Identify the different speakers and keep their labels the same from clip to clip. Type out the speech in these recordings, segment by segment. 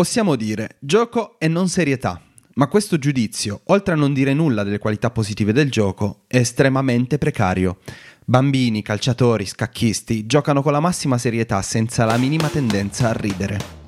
Speaker 1: Possiamo dire gioco e non serietà, ma questo giudizio, oltre a non dire nulla delle qualità positive del gioco, è estremamente precario. Bambini, calciatori, scacchisti giocano con la massima serietà senza la minima tendenza a ridere.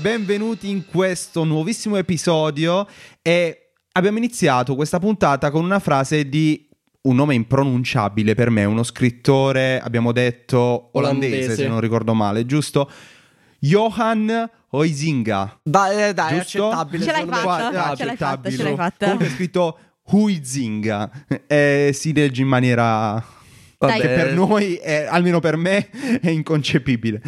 Speaker 1: Benvenuti in questo nuovissimo episodio e abbiamo iniziato questa puntata con una frase di un nome impronunciabile per me, uno scrittore, abbiamo detto olandese,
Speaker 2: Olandese.
Speaker 1: se non ricordo male, giusto? Johan Huizinga.
Speaker 2: Dai, eh, dai, è
Speaker 1: Giusto?
Speaker 2: accettabile.
Speaker 3: Ce l'hai fatta,
Speaker 1: Qua-
Speaker 3: ce l'hai
Speaker 1: accettabile.
Speaker 3: fatta, ce l'hai fatta.
Speaker 1: Comunque è scritto Huizinga e si legge in maniera
Speaker 2: Vabbè,
Speaker 1: che per noi, è, almeno per me, è inconcepibile.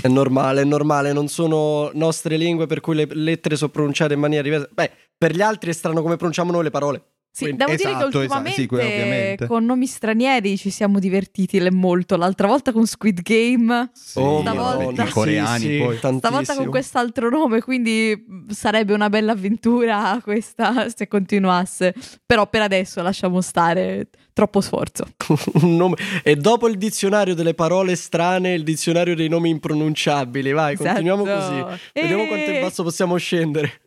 Speaker 2: È normale, è normale. Non sono nostre lingue per cui le lettere sono pronunciate in maniera diversa. Beh, per gli altri è strano come pronunciamo noi le parole.
Speaker 3: Sì,
Speaker 2: Quindi-
Speaker 3: devo dire
Speaker 1: Esatto,
Speaker 3: che
Speaker 1: esatto,
Speaker 3: ultimamente
Speaker 1: sì, quello ovviamente.
Speaker 3: con nomi stranieri ci siamo divertiti molto. L'altra volta con Squid Game,
Speaker 1: Sì,
Speaker 2: Oh,
Speaker 3: stavolta-
Speaker 1: i coreani
Speaker 2: Sì, sì,
Speaker 1: poi.
Speaker 3: stavolta con quest'altro nome, quindi sarebbe una bella avventura questa se continuasse. Però per adesso lasciamo stare, troppo sforzo.
Speaker 2: Un nome- E dopo il dizionario delle parole strane, il dizionario dei nomi impronunciabili. Vai,
Speaker 3: Esatto.
Speaker 2: continuiamo così. Vediamo quanto in
Speaker 3: E-
Speaker 2: basso possiamo scendere.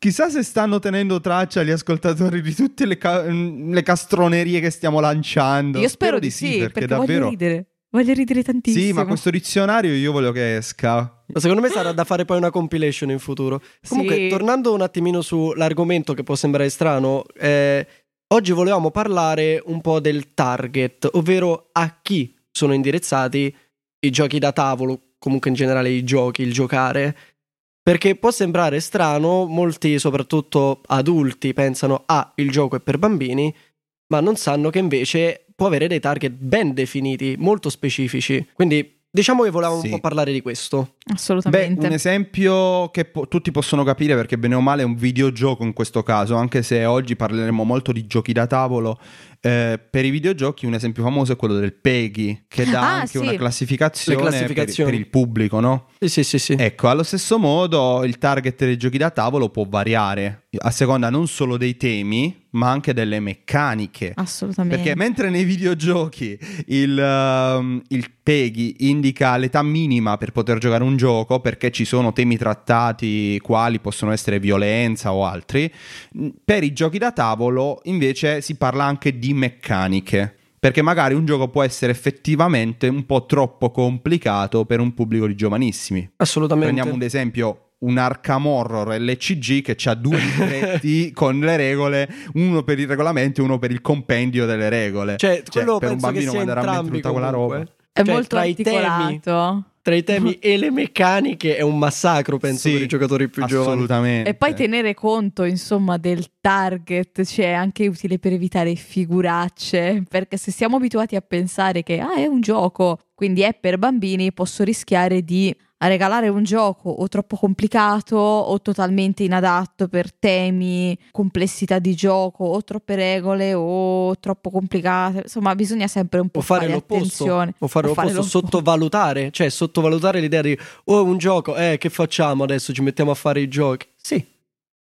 Speaker 1: Chissà se stanno tenendo traccia gli ascoltatori di tutte le, ca- mm, le castronerie che stiamo lanciando.
Speaker 3: Io spero, di sì, perché, voglio ridere. Voglio ridere tantissimo.
Speaker 1: Sì, ma questo dizionario io voglio che esca.
Speaker 2: Ma secondo me sarà da fare poi una compilation in futuro. Comunque,
Speaker 3: Sì.
Speaker 2: tornando un attimino sull'argomento che può sembrare strano, eh, oggi volevamo parlare un po' del target, ovvero a chi sono indirizzati i giochi da tavolo, comunque in generale i giochi, il giocare. Perché può sembrare strano, molti, soprattutto adulti, pensano ah, il gioco è per bambini, ma non sanno che invece può avere dei target ben definiti, molto specifici. Quindi diciamo che volevamo
Speaker 1: Sì.
Speaker 2: un po' parlare di questo.
Speaker 1: Beh,
Speaker 3: Assolutamente.
Speaker 1: un esempio che po- tutti possono capire perché bene o male è un videogioco in questo caso, anche se oggi parleremo molto di giochi da tavolo. eh, per i videogiochi un esempio famoso è quello del PEGI, che dà
Speaker 3: Ah,
Speaker 1: anche
Speaker 3: sì.
Speaker 1: una classificazione, per-. Per, il pubblico, no?
Speaker 2: Sì, sì, sì, sì.
Speaker 1: Ecco, allo stesso modo il target dei giochi da tavolo può variare a seconda non solo dei temi, ma anche delle meccaniche.
Speaker 3: Assolutamente.
Speaker 1: Perché mentre nei videogiochi il, ehm, il PEGI indica l'età minima per poter giocare un gioco, perché ci sono temi trattati quali possono essere violenza o altri, mh, per i giochi da tavolo invece si parla anche di meccaniche. Perché magari un gioco può essere effettivamente un po' troppo complicato per un pubblico di giovanissimi.
Speaker 2: Assolutamente.
Speaker 1: Prendiamo un esempio, un Arkham Horror LCG che ha due libretti con le regole, uno per i regolamenti e uno per il compendio delle regole.
Speaker 2: Cioè, quello
Speaker 1: per un bambino
Speaker 2: sia
Speaker 1: manderà a mente
Speaker 2: entrambi
Speaker 1: tutta quella
Speaker 2: comunque.
Speaker 1: roba.
Speaker 3: È
Speaker 2: Cioè,
Speaker 3: molto
Speaker 2: tra i temi-
Speaker 3: articolato.
Speaker 2: Tra i temi e le meccaniche è un massacro, penso,
Speaker 1: Sì,
Speaker 2: per i giocatori più giovani.
Speaker 1: Assolutamente.
Speaker 3: E poi tenere conto, insomma, del target, cioè è anche utile per evitare figuracce, perché se siamo abituati a pensare che ah, è un gioco, quindi è per bambini, posso rischiare di regalare un gioco o troppo complicato o totalmente inadatto per temi, complessità di gioco o troppe regole o troppo complicate. Insomma, bisogna sempre un po'
Speaker 2: O fare
Speaker 3: fare
Speaker 2: l'opposto,
Speaker 3: attenzione.
Speaker 2: o fare
Speaker 3: O fare
Speaker 2: l'opposto, sottovalutare, cioè sottovalutare l'idea di oh, un gioco, eh, che facciamo adesso? Ci mettiamo a fare i giochi? Sì,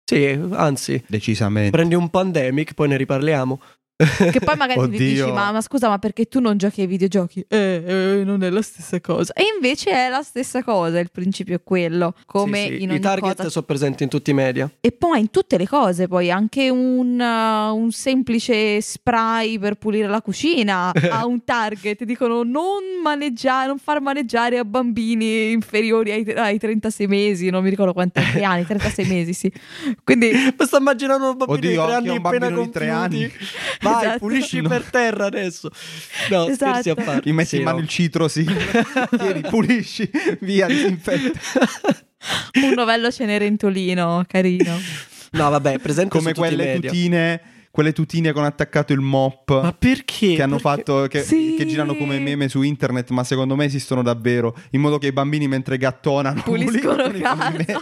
Speaker 2: sì, anzi,
Speaker 1: Decisamente.
Speaker 2: prendi un pandemic, poi ne riparliamo.
Speaker 3: Che poi magari mi dici, ma, ma scusa, ma perché tu non giochi ai videogiochi? Eh, eh, non è la stessa cosa. E invece è la stessa cosa, il principio è quello. Come
Speaker 2: Sì, sì,
Speaker 3: in
Speaker 2: I target
Speaker 3: cosa.
Speaker 2: sono presenti in tutti i media.
Speaker 3: E poi in tutte le cose, poi anche un, uh, un semplice spray per pulire la cucina ha un target. Dicono non maneggiare, non far maneggiare a bambini inferiori ai, ai 36 mesi, non mi ricordo quanti anni, 36 mesi, sì. Quindi
Speaker 2: Ma sto immaginando un bambino
Speaker 1: Oddio,
Speaker 2: di tre
Speaker 1: anche
Speaker 2: anni
Speaker 1: un
Speaker 2: appena
Speaker 1: bambino di tre
Speaker 2: compiuti.
Speaker 1: anni.
Speaker 2: Vai,
Speaker 3: Esatto.
Speaker 2: pulisci
Speaker 1: No.
Speaker 2: per terra adesso. No,
Speaker 3: Esatto.
Speaker 2: scherzi a parte.
Speaker 1: Gli metti
Speaker 2: Sì,
Speaker 1: in mano
Speaker 2: no.
Speaker 1: il citro, sì. Tieni, pulisci, via, disinfetta.
Speaker 3: un novello cenerentolino, carino.
Speaker 2: No, vabbè, presente
Speaker 1: Come quelle tutine quelle tutine con attaccato il mop.
Speaker 2: Ma perché?
Speaker 1: Che hanno
Speaker 2: Perché-
Speaker 1: fatto, che,
Speaker 3: Sì.
Speaker 1: che girano come meme su internet, ma secondo me esistono davvero. In modo che i bambini, mentre gattonano,
Speaker 3: Puliscono
Speaker 1: puliscono i.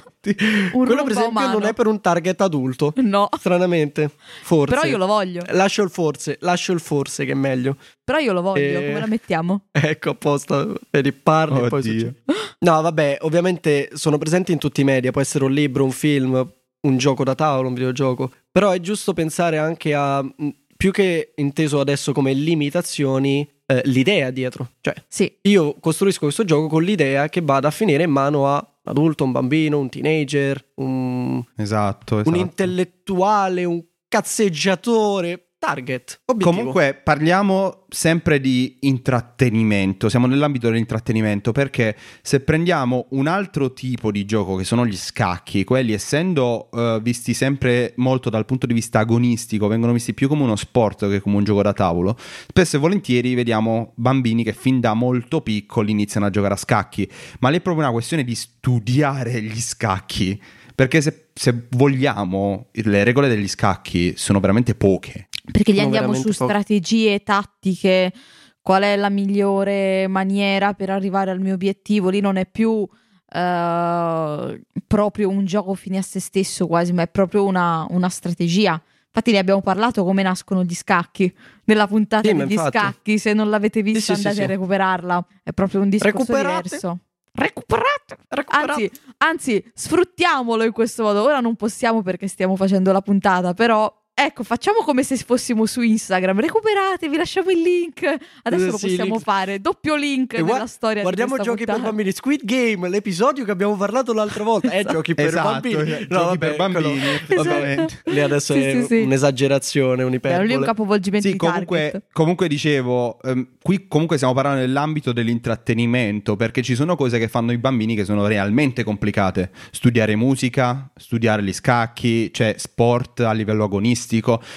Speaker 3: Un
Speaker 2: Quello, per esempio,
Speaker 3: umano.
Speaker 2: non è per un target adulto.
Speaker 3: No,
Speaker 2: Stranamente. Forse.
Speaker 3: però io lo voglio.
Speaker 2: Lascio il forse, lascio il forse che è meglio.
Speaker 3: Però io lo voglio,
Speaker 2: Eh.
Speaker 3: come la mettiamo?
Speaker 2: Ecco apposta per i parli e poi succede. No, vabbè, ovviamente sono presenti in tutti i media, può essere un libro, un film, un gioco da tavolo, un videogioco, però è giusto pensare anche a mh, più che inteso adesso come limitazioni, eh, l'idea dietro. Cioè,
Speaker 3: Sì,
Speaker 2: io costruisco questo gioco con l'idea che vada a finire in mano a un adulto, un bambino, un teenager, un,
Speaker 1: Esatto,
Speaker 2: un
Speaker 1: esatto.
Speaker 2: intellettuale, un cazzeggiatore. Target. Obiettivo.
Speaker 1: Comunque parliamo sempre di intrattenimento, siamo nell'ambito dell'intrattenimento perché se prendiamo un altro tipo di gioco che sono gli scacchi, quelli essendo eh, visti sempre molto dal punto di vista agonistico, vengono visti più come uno sport che come un gioco da tavolo, spesso e volentieri vediamo bambini che fin da molto piccoli iniziano a giocare a scacchi, ma lì è proprio una questione di studiare gli scacchi. Perché se, se vogliamo, le regole degli scacchi sono veramente poche.
Speaker 3: Perché gli
Speaker 2: Sono
Speaker 3: andiamo su
Speaker 2: poco.
Speaker 3: strategie tattiche, qual è la migliore maniera per arrivare al mio obiettivo. Lì non è più eh, proprio un gioco fine a se stesso quasi, ma è proprio una, una strategia. Infatti ne abbiamo parlato come nascono gli scacchi nella puntata
Speaker 2: Sì,
Speaker 3: degli
Speaker 2: infatti.
Speaker 3: scacchi, se non l'avete vista
Speaker 2: sì, sì,
Speaker 3: andate
Speaker 2: sì.
Speaker 3: a recuperarla, è proprio un discorso
Speaker 2: Recuperate.
Speaker 3: diverso. Recuperate!
Speaker 2: Recuperate.
Speaker 3: Anzi, anzi, sfruttiamolo in questo modo. Ora non possiamo perché stiamo facendo la puntata, però ecco, facciamo come se fossimo su Instagram. Recuperate, vi lasciamo il link. Adesso
Speaker 2: Eh,
Speaker 3: lo
Speaker 2: sì,
Speaker 3: possiamo
Speaker 2: link.
Speaker 3: fare. Doppio link
Speaker 2: E gua-
Speaker 3: nella storia
Speaker 2: Guardiamo giochi per
Speaker 3: puntata.
Speaker 2: bambini. Squid Game, l'episodio che abbiamo parlato l'altra volta. È giochi per
Speaker 1: Esatto,
Speaker 2: bambini.
Speaker 1: cioè,
Speaker 2: No,
Speaker 1: giochi
Speaker 2: vabbè,
Speaker 1: per bambini,
Speaker 2: quello-
Speaker 1: effettivamente.
Speaker 2: Lì adesso
Speaker 3: Sì,
Speaker 2: è
Speaker 3: sì, sì.
Speaker 2: un'esagerazione,
Speaker 3: Era lì un
Speaker 2: un'iperbole.
Speaker 3: capovolgimento
Speaker 1: Sì,
Speaker 3: di
Speaker 1: comunque, comunque dicevo, ehm, qui comunque stiamo parlando nell'ambito dell'intrattenimento, perché ci sono cose che fanno i bambini che sono realmente complicate. Studiare musica, studiare gli scacchi, cioè sport a livello agonistico.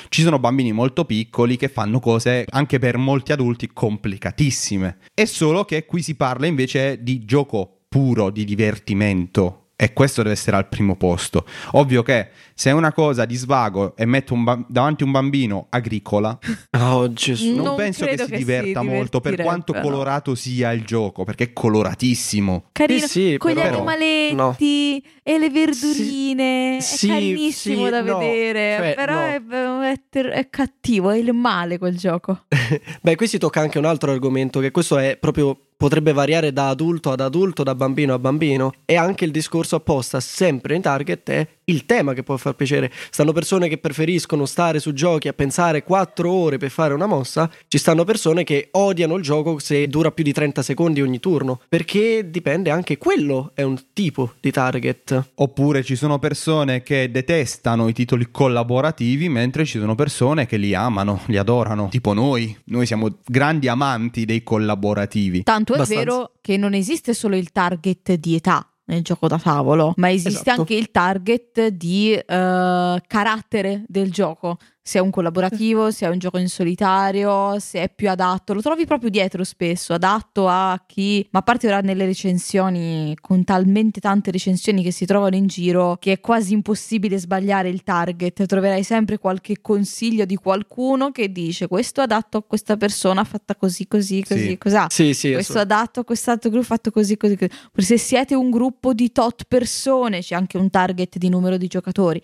Speaker 1: Ci sono bambini molto piccoli che fanno cose anche per molti adulti complicatissime. È solo che qui si parla invece di gioco puro, di divertimento. E questo deve essere al primo posto. Ovvio che se è una cosa di svago e metto un ba- davanti un bambino agricola,
Speaker 2: Oh Gesù.
Speaker 1: non,
Speaker 3: Non
Speaker 1: penso che si
Speaker 3: che si
Speaker 1: diverta molto per quanto
Speaker 3: no.
Speaker 1: colorato sia il gioco, perché è coloratissimo.
Speaker 3: Carino,
Speaker 2: Sì, sì,
Speaker 3: con gli
Speaker 2: però-
Speaker 3: animaletti e le verdurine.
Speaker 2: Sì,
Speaker 3: è carinissimo
Speaker 2: sì,
Speaker 3: da
Speaker 2: no,
Speaker 3: vedere.
Speaker 2: cioè,
Speaker 3: però
Speaker 2: no.
Speaker 3: è, è ter- è cattivo, è il male quel gioco.
Speaker 2: Beh, qui si tocca anche un altro argomento, che questo è proprio potrebbe variare da adulto ad adulto, da bambino a bambino. E anche il discorso apposta, sempre in target, è il tema che può far piacere. Stanno persone che preferiscono stare su giochi a pensare 4 ore per fare una mossa. Ci stanno persone che odiano il gioco se dura più di 30 secondi ogni turno. Perché dipende anche quello, è un tipo di target.
Speaker 1: Oppure ci sono persone che detestano i titoli collaborativi, mentre ci sono persone che li amano, li adorano. Tipo noi, noi siamo grandi amanti dei collaborativi.
Speaker 3: Tanto è
Speaker 2: Abbastanza.
Speaker 3: vero che non esiste solo il target di età nel gioco da tavolo, ma esiste
Speaker 2: Esatto.
Speaker 3: anche il target di eh, carattere del gioco. Se è un collaborativo, se è un gioco in solitario, se è più adatto. Lo trovi proprio dietro spesso, adatto a chi... Ma a parte ora nelle recensioni, con talmente tante recensioni che si trovano in giro, che è quasi impossibile sbagliare il target. Troverai sempre qualche consiglio di qualcuno che dice questo è adatto a questa persona fatta così, così, così,
Speaker 1: Sì.
Speaker 3: cos'ha.
Speaker 2: Sì, sì,
Speaker 3: Questo è adatto a quest'altro gruppo fatto così, così, così. Se siete un gruppo di tot persone, c'è anche un target di numero di giocatori.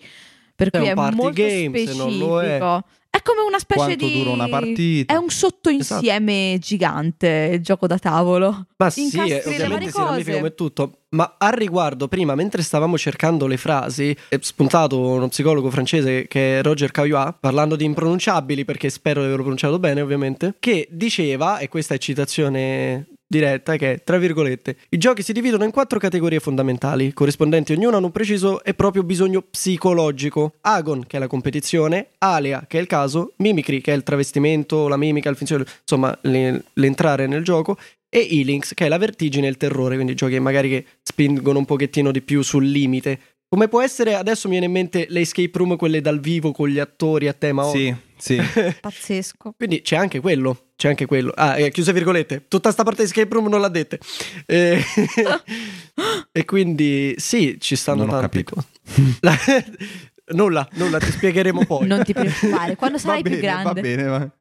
Speaker 3: Per
Speaker 2: È
Speaker 3: cui
Speaker 2: un
Speaker 3: è molto
Speaker 2: game, se
Speaker 3: specifico.
Speaker 2: non lo è.
Speaker 3: È come una specie
Speaker 1: Quanto
Speaker 3: di.
Speaker 1: dura una partita?
Speaker 3: È un sottoinsieme gigante il gioco da tavolo.
Speaker 2: Ma sì,
Speaker 3: Incastri le
Speaker 2: ovviamente ramifica come tutto. Ma al riguardo, prima, mentre stavamo cercando le frasi, è spuntato uno psicologo francese che è Roger Caillois, parlando di impronunciabili, perché spero di averlo pronunciato bene, ovviamente, che diceva, e questa è citazione diretta, che è, tra virgolette, i giochi si dividono in quattro categorie fondamentali, corrispondenti ognuna ad un preciso e proprio bisogno psicologico. Agon, che è la competizione, Alia, che è il caso, Mimicry, che è il travestimento, la mimica, il finzione, insomma, le- l'entrare nel gioco, e Healings, che è la vertigine e il terrore, quindi giochi magari che spingono un pochettino di più sul limite. Come può essere, adesso mi viene in mente le escape room, quelle dal vivo con gli attori a tema
Speaker 1: Sì, sì.
Speaker 3: Pazzesco.
Speaker 2: Quindi c'è anche quello, c'è anche quello. Ah, eh, chiuse virgolette, tutta sta parte di escape room non l'ha dette. Eh, e quindi sì, ci stanno
Speaker 1: Non ho capito.
Speaker 2: cose. La- Nulla, nulla, ti spiegheremo poi.
Speaker 3: Non ti preoccupare, quando
Speaker 1: Va
Speaker 3: sarai
Speaker 1: bene,
Speaker 3: più grande.
Speaker 1: Va bene, va-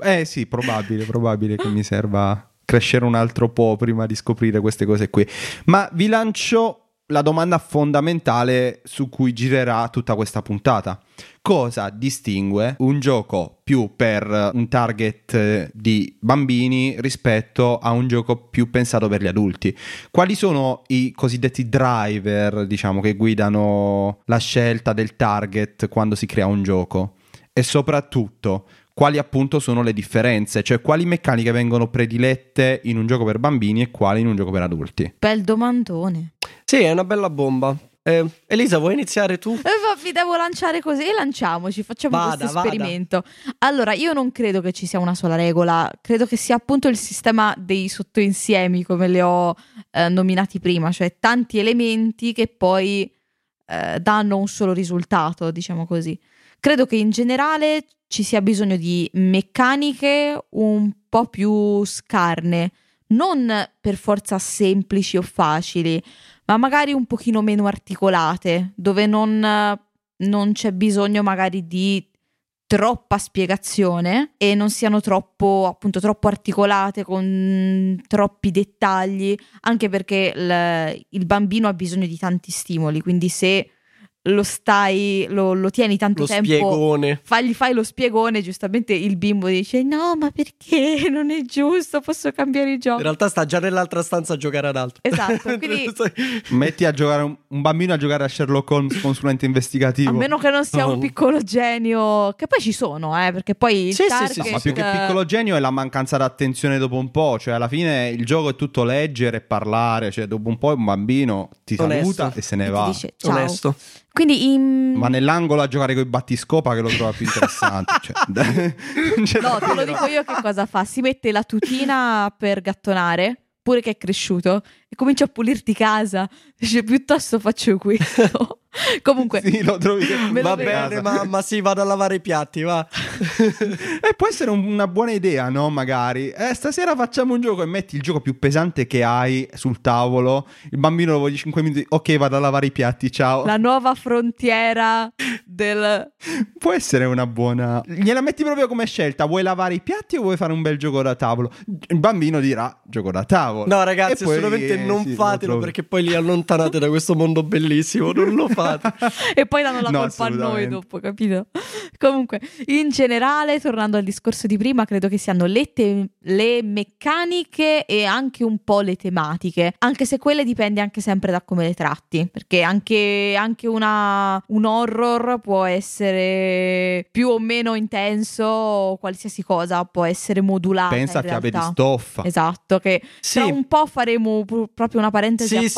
Speaker 1: Eh sì, probabile, probabile che mi serva crescere un altro po' prima di scoprire queste cose qui. Ma vi lancio la domanda fondamentale su cui girerà tutta questa puntata. Cosa distingue un gioco più per un target eh, di bambini rispetto a un gioco più pensato per gli adulti? Quali sono i cosiddetti driver, diciamo, che guidano la scelta del target quando si crea un gioco? E soprattutto, quali appunto sono le differenze? Cioè, quali meccaniche vengono predilette in un gioco per bambini e quali in un gioco per adulti?
Speaker 3: Bel domandone.
Speaker 2: Sì, è una bella bomba. Eh, Elisa, vuoi iniziare tu?
Speaker 3: Eh, vi devo lanciare così, lanciamoci, facciamo
Speaker 2: Vada,
Speaker 3: questo
Speaker 2: vada.
Speaker 3: esperimento. Allora, io non credo che ci sia una sola regola, credo che sia appunto il sistema dei sottoinsiemi, come li ho eh, nominati prima, cioè tanti elementi che poi eh, danno un solo risultato, diciamo così. Credo che in generale ci sia bisogno di meccaniche un po' più scarne, non per forza semplici o facili, ma magari un pochino meno articolate, dove non, non c'è bisogno magari di troppa spiegazione e non siano troppo, appunto, troppo articolate con troppi dettagli, anche perché il, il bambino ha bisogno di tanti stimoli, quindi se lo stai, lo, lo tieni tanto
Speaker 2: Lo
Speaker 3: tempo
Speaker 2: spiegone.
Speaker 3: fa- gli fai lo spiegone, giustamente il bimbo dice: No, ma perché non è giusto? Posso cambiare il gioco.
Speaker 2: In realtà sta già nell'altra stanza a giocare ad altro.
Speaker 3: Esatto, quindi-
Speaker 1: Metti a giocare un, un bambino a giocare a Sherlock Holmes consulente investigativo.
Speaker 3: A meno che non sia
Speaker 2: No.
Speaker 3: un piccolo genio, che poi ci sono, eh, perché poi
Speaker 2: Sì, sì,
Speaker 3: target,
Speaker 2: sì, sì,
Speaker 1: Ma più che piccolo genio è la mancanza d'attenzione dopo un po', cioè alla fine il gioco è tutto leggere e parlare, cioè dopo un po' un bambino ti
Speaker 2: Onesto.
Speaker 1: saluta e se ne
Speaker 3: ti
Speaker 1: va.
Speaker 3: dice ciao.
Speaker 2: Onesto.
Speaker 3: Quindi in...
Speaker 1: Va nell'angolo a giocare con i battiscopa che lo trova più interessante. cioè,
Speaker 3: No, te lo dico io che cosa fa. Si mette la tutina per gattonare, pure che è cresciuto, e comincia a pulirti casa. Dice, piuttosto faccio questo. Comunque,
Speaker 1: Sì, lo trovi
Speaker 3: Me
Speaker 2: Va bene, mamma, sì, vado a lavare i piatti, va.
Speaker 1: E può essere un- una buona idea, no? Magari. Eh, stasera facciamo un gioco e metti il gioco più pesante che hai sul tavolo. Il bambino lo vuoi 5 minuti. Ok, vado a lavare i piatti, ciao.
Speaker 3: la nuova frontiera del...
Speaker 1: Può essere una buona. Gliela metti proprio come scelta. Vuoi lavare i piatti o vuoi fare un bel gioco da tavolo? Il bambino dirà gioco da tavolo.
Speaker 2: No, ragazzi,
Speaker 1: E poi,
Speaker 2: assolutamente
Speaker 1: eh,
Speaker 2: non
Speaker 1: sì, lo
Speaker 2: fatelo perché poi li allontanate da questo mondo bellissimo. Non lo fate.
Speaker 3: e poi danno la
Speaker 1: No,
Speaker 3: colpa a noi dopo, capito? Comunque, in generale, tornando al discorso di prima, credo che siano le, te- le meccaniche e anche un po' le tematiche, anche se quelle dipende anche sempre da come le tratti, perché anche, anche una- un horror può essere più o meno intenso, qualsiasi cosa può essere modulata.
Speaker 1: Pensa a chiave di stoffa.
Speaker 3: Esatto, che
Speaker 2: Sì,
Speaker 3: tra un po' faremo pu- proprio una parentesi
Speaker 2: Sì,
Speaker 3: a
Speaker 2: sì,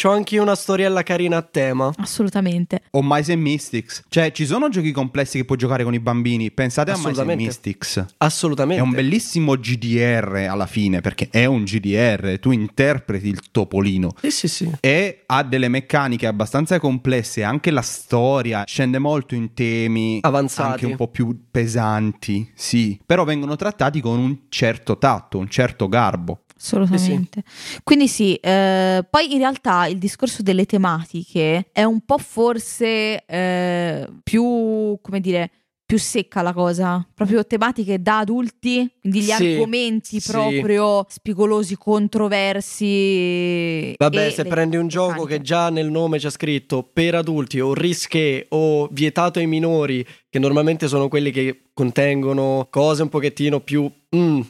Speaker 2: c'ho- anche io una storiella carina a tema.
Speaker 3: Assolutamente.
Speaker 1: O Mice and Mystics. Cioè, ci sono giochi complessi che puoi giocare con i bambini. Pensate a Mice and
Speaker 2: Assolutamente.
Speaker 1: Mystics.
Speaker 2: Assolutamente.
Speaker 1: È un bellissimo GDR alla fine, perché è un GDR, tu interpreti il topolino.
Speaker 2: Sì, sì, sì.
Speaker 1: E ha delle meccaniche abbastanza complesse, anche la storia scende molto in temi
Speaker 2: Avanzati.
Speaker 1: anche un po' più pesanti, sì, però vengono trattati con un certo tatto, un certo garbo.
Speaker 3: Assolutamente. Quindi sì, eh, poi in realtà il discorso delle tematiche è un po' forse eh, più, come dire, più secca la cosa. Proprio tematiche da adulti, quindi gli
Speaker 2: Sì,
Speaker 3: argomenti
Speaker 2: sì.
Speaker 3: proprio spigolosi, controversi.
Speaker 2: Vabbè, se prendi un gioco che già nel nome c'è scritto per adulti o risché o vietato ai minori, che normalmente sono quelli che contengono cose un pochettino più... mm,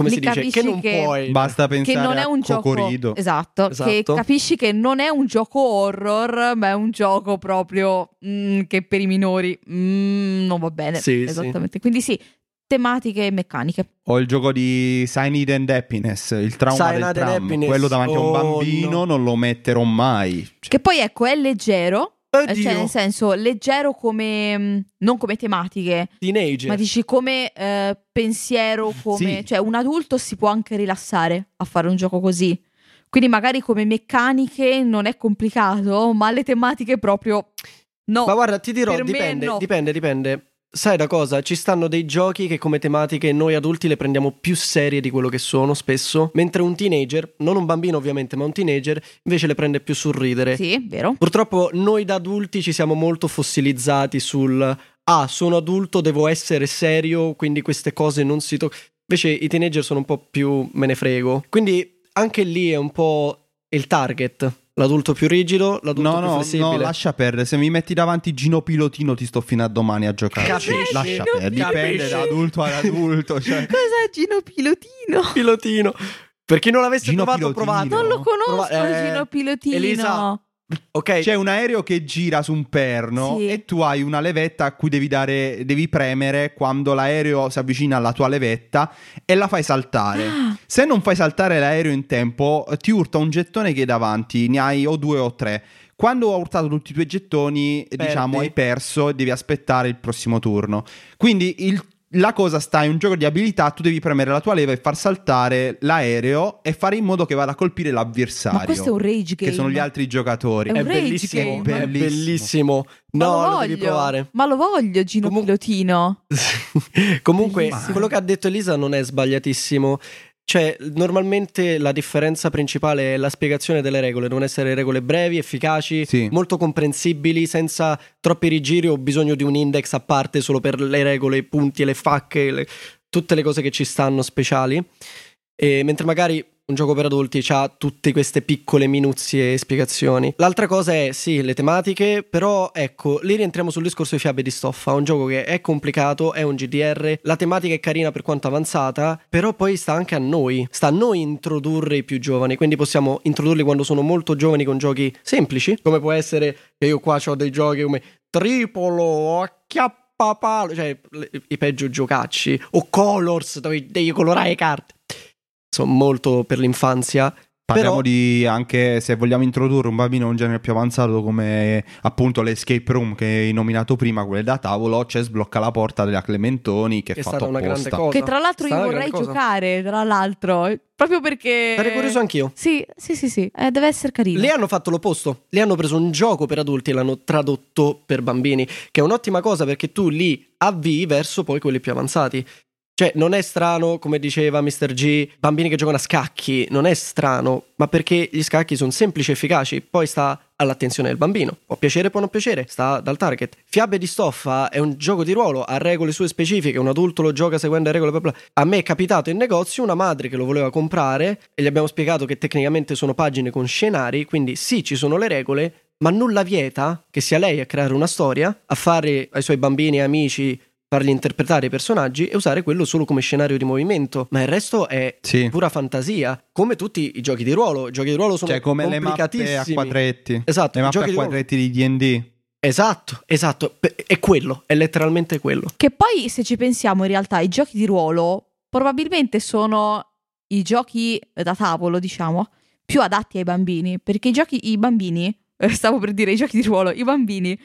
Speaker 2: come
Speaker 3: Lì
Speaker 2: si dice?
Speaker 3: capisci
Speaker 2: Che non
Speaker 3: che-
Speaker 2: puoi...
Speaker 1: Basta pensare
Speaker 3: che non è
Speaker 1: a
Speaker 3: un gioco
Speaker 1: Cocorido.
Speaker 3: esatto, che
Speaker 2: Esatto.
Speaker 3: capisci che non è un gioco horror, ma è un gioco proprio mm, che per i minori mm, non va bene.
Speaker 2: Sì, sì.
Speaker 3: Esattamente. Quindi sì, tematiche e meccaniche.
Speaker 1: O il gioco di Cyanide and Happiness, il trauma
Speaker 2: Cyanide
Speaker 1: del tram. Quello davanti a un
Speaker 2: oh,
Speaker 1: bambino
Speaker 2: no.
Speaker 1: non lo metterò mai. Cioè,
Speaker 3: Che poi ecco, è leggero,
Speaker 2: Oddio,
Speaker 3: cioè nel senso leggero come mm, non come tematiche,
Speaker 2: teenager.
Speaker 3: ma dici come eh, pensiero, come
Speaker 1: Sì.
Speaker 3: cioè un adulto si può anche rilassare a fare un gioco così. Quindi magari come meccaniche non è complicato, ma le tematiche proprio no.
Speaker 2: Ma guarda, ti dirò, dipende,
Speaker 3: no.
Speaker 2: dipende, dipende. Sai da cosa? Ci stanno dei giochi che come tematiche noi adulti le prendiamo più serie di quello che sono spesso, mentre un teenager, non un bambino ovviamente, ma un teenager invece le prende più sul ridere.
Speaker 3: Sì, vero.
Speaker 2: Purtroppo noi da adulti ci siamo molto fossilizzati sul ah, sono adulto, devo essere serio, quindi queste cose non si toccano. Invece i teenager sono un po' più me ne frego. Quindi anche lì è un po' il target. L'adulto più rigido, l'adulto
Speaker 1: No,
Speaker 2: più
Speaker 1: no,
Speaker 2: flessibile.
Speaker 1: no, lascia perdere. Se mi metti davanti Gino Pilotino, ti sto fino a domani a giocare.
Speaker 2: Capisci?
Speaker 1: Lascia perdere. Dipende da adulto ad adulto. Cioè.
Speaker 3: Cos'è Gino Pilotino?
Speaker 2: Pilotino. Per chi non l'avesse
Speaker 1: Gino
Speaker 2: provato,
Speaker 1: Pilotino.
Speaker 2: provate.
Speaker 3: Non lo conosco
Speaker 2: Prova- eh,
Speaker 3: Gino Pilotino.
Speaker 2: Elisa. Ok,
Speaker 1: C'è un aereo che gira su un perno
Speaker 3: Sì.
Speaker 1: e tu hai una levetta a cui devi dare, devi premere quando l'aereo si avvicina alla tua levetta e la fai saltare.
Speaker 3: Ah,
Speaker 1: Se non fai saltare l'aereo in tempo, ti urta un gettone che hai davanti, ne hai o due o tre. Quando ha urtato tutti i tuoi gettoni,
Speaker 2: Perdi.
Speaker 1: diciamo, hai perso e devi aspettare il prossimo turno. Quindi il- la cosa sta in un gioco di abilità, tu devi premere la tua leva e far saltare l'aereo e fare in modo che vada a colpire l'avversario.
Speaker 3: ma questo è un rage game.
Speaker 1: Che sono gli altri giocatori.
Speaker 3: È un
Speaker 2: è
Speaker 3: rage
Speaker 2: bellissimo,
Speaker 3: game.
Speaker 2: è bellissimo.
Speaker 3: Ma
Speaker 2: No,
Speaker 3: lo
Speaker 2: lo,
Speaker 3: voglio.
Speaker 2: devi provare.
Speaker 3: Ma lo voglio Gino
Speaker 2: Comu-
Speaker 3: Pilotino.
Speaker 2: Comunque,
Speaker 3: Bellissimo.
Speaker 2: quello che ha detto Elisa non è sbagliatissimo. Cioè, normalmente la differenza principale è la spiegazione delle regole, devono essere regole brevi, efficaci,
Speaker 1: Sì.
Speaker 2: molto comprensibili, senza troppi rigiri o bisogno di un index a parte solo per le regole, i punti e le facche, le- tutte le cose che ci stanno speciali. E mentre magari un gioco per adulti ha tutte queste piccole minuzie e spiegazioni. L'altra cosa è, sì, le tematiche, però ecco, lì rientriamo sul discorso di fiabe di stoffa, un gioco che è complicato, è un GDR, la tematica è carina per quanto avanzata, però poi sta anche a noi, sta a noi introdurre i più giovani, quindi possiamo introdurli quando sono molto giovani con giochi semplici, come può essere che io qua ho dei giochi come Tripolo, Acchiappapalo, cioè i peggio giocacci, o Colors, dove devi colorare le carte. Sono molto per l'infanzia.
Speaker 1: Parliamo
Speaker 2: Però-
Speaker 1: di anche se vogliamo introdurre un bambino a un genere più avanzato come appunto l'escape room che hai nominato prima, quelle da tavolo, c'è sblocca la porta della Clementoni che,
Speaker 2: Che
Speaker 1: è
Speaker 2: stata una grande cosa.
Speaker 3: Che tra l'altro io vorrei giocare, tra l'altro, proprio perché...
Speaker 2: Sarei curioso anch'io.
Speaker 3: Sì, sì, sì, sì, eh, deve essere carino.
Speaker 2: Lì hanno fatto l'opposto. Lì hanno preso un gioco per adulti e l'hanno tradotto per bambini. Che è un'ottima cosa perché tu li avvii verso poi quelli più avanzati. Cioè, non è strano, come diceva Mr. G, bambini che giocano a scacchi. Non è strano, ma perché gli scacchi sono semplici e efficaci. Poi sta all'attenzione del bambino. Può piacere, può non piacere, sta dal target. Fiabe di stoffa è un gioco di ruolo, ha regole sue specifiche. Un adulto lo gioca seguendo le regole. Bla bla. A me è capitato in negozio una madre che lo voleva comprare e gli abbiamo spiegato che tecnicamente sono pagine con scenari. Quindi sì, ci sono le regole, ma nulla vieta che sia lei a creare una storia, a fare ai suoi bambini e amici fargli interpretare i personaggi e usare quello solo come scenario di movimento. Ma il resto è
Speaker 1: Sì.
Speaker 2: pura fantasia, come tutti i giochi di ruolo. I giochi di ruolo sono
Speaker 1: Cioè come le mappe a quadretti.
Speaker 2: Esatto,
Speaker 1: Le mappe a
Speaker 2: di
Speaker 1: quadretti di D&D.
Speaker 2: Esatto, esatto. È quello, è letteralmente quello.
Speaker 3: Che poi, se ci pensiamo, in realtà i giochi di ruolo probabilmente sono i giochi da tavolo, diciamo, più adatti ai bambini. Perché i giochi, i bambini, stavo per dire i giochi di ruolo, i bambini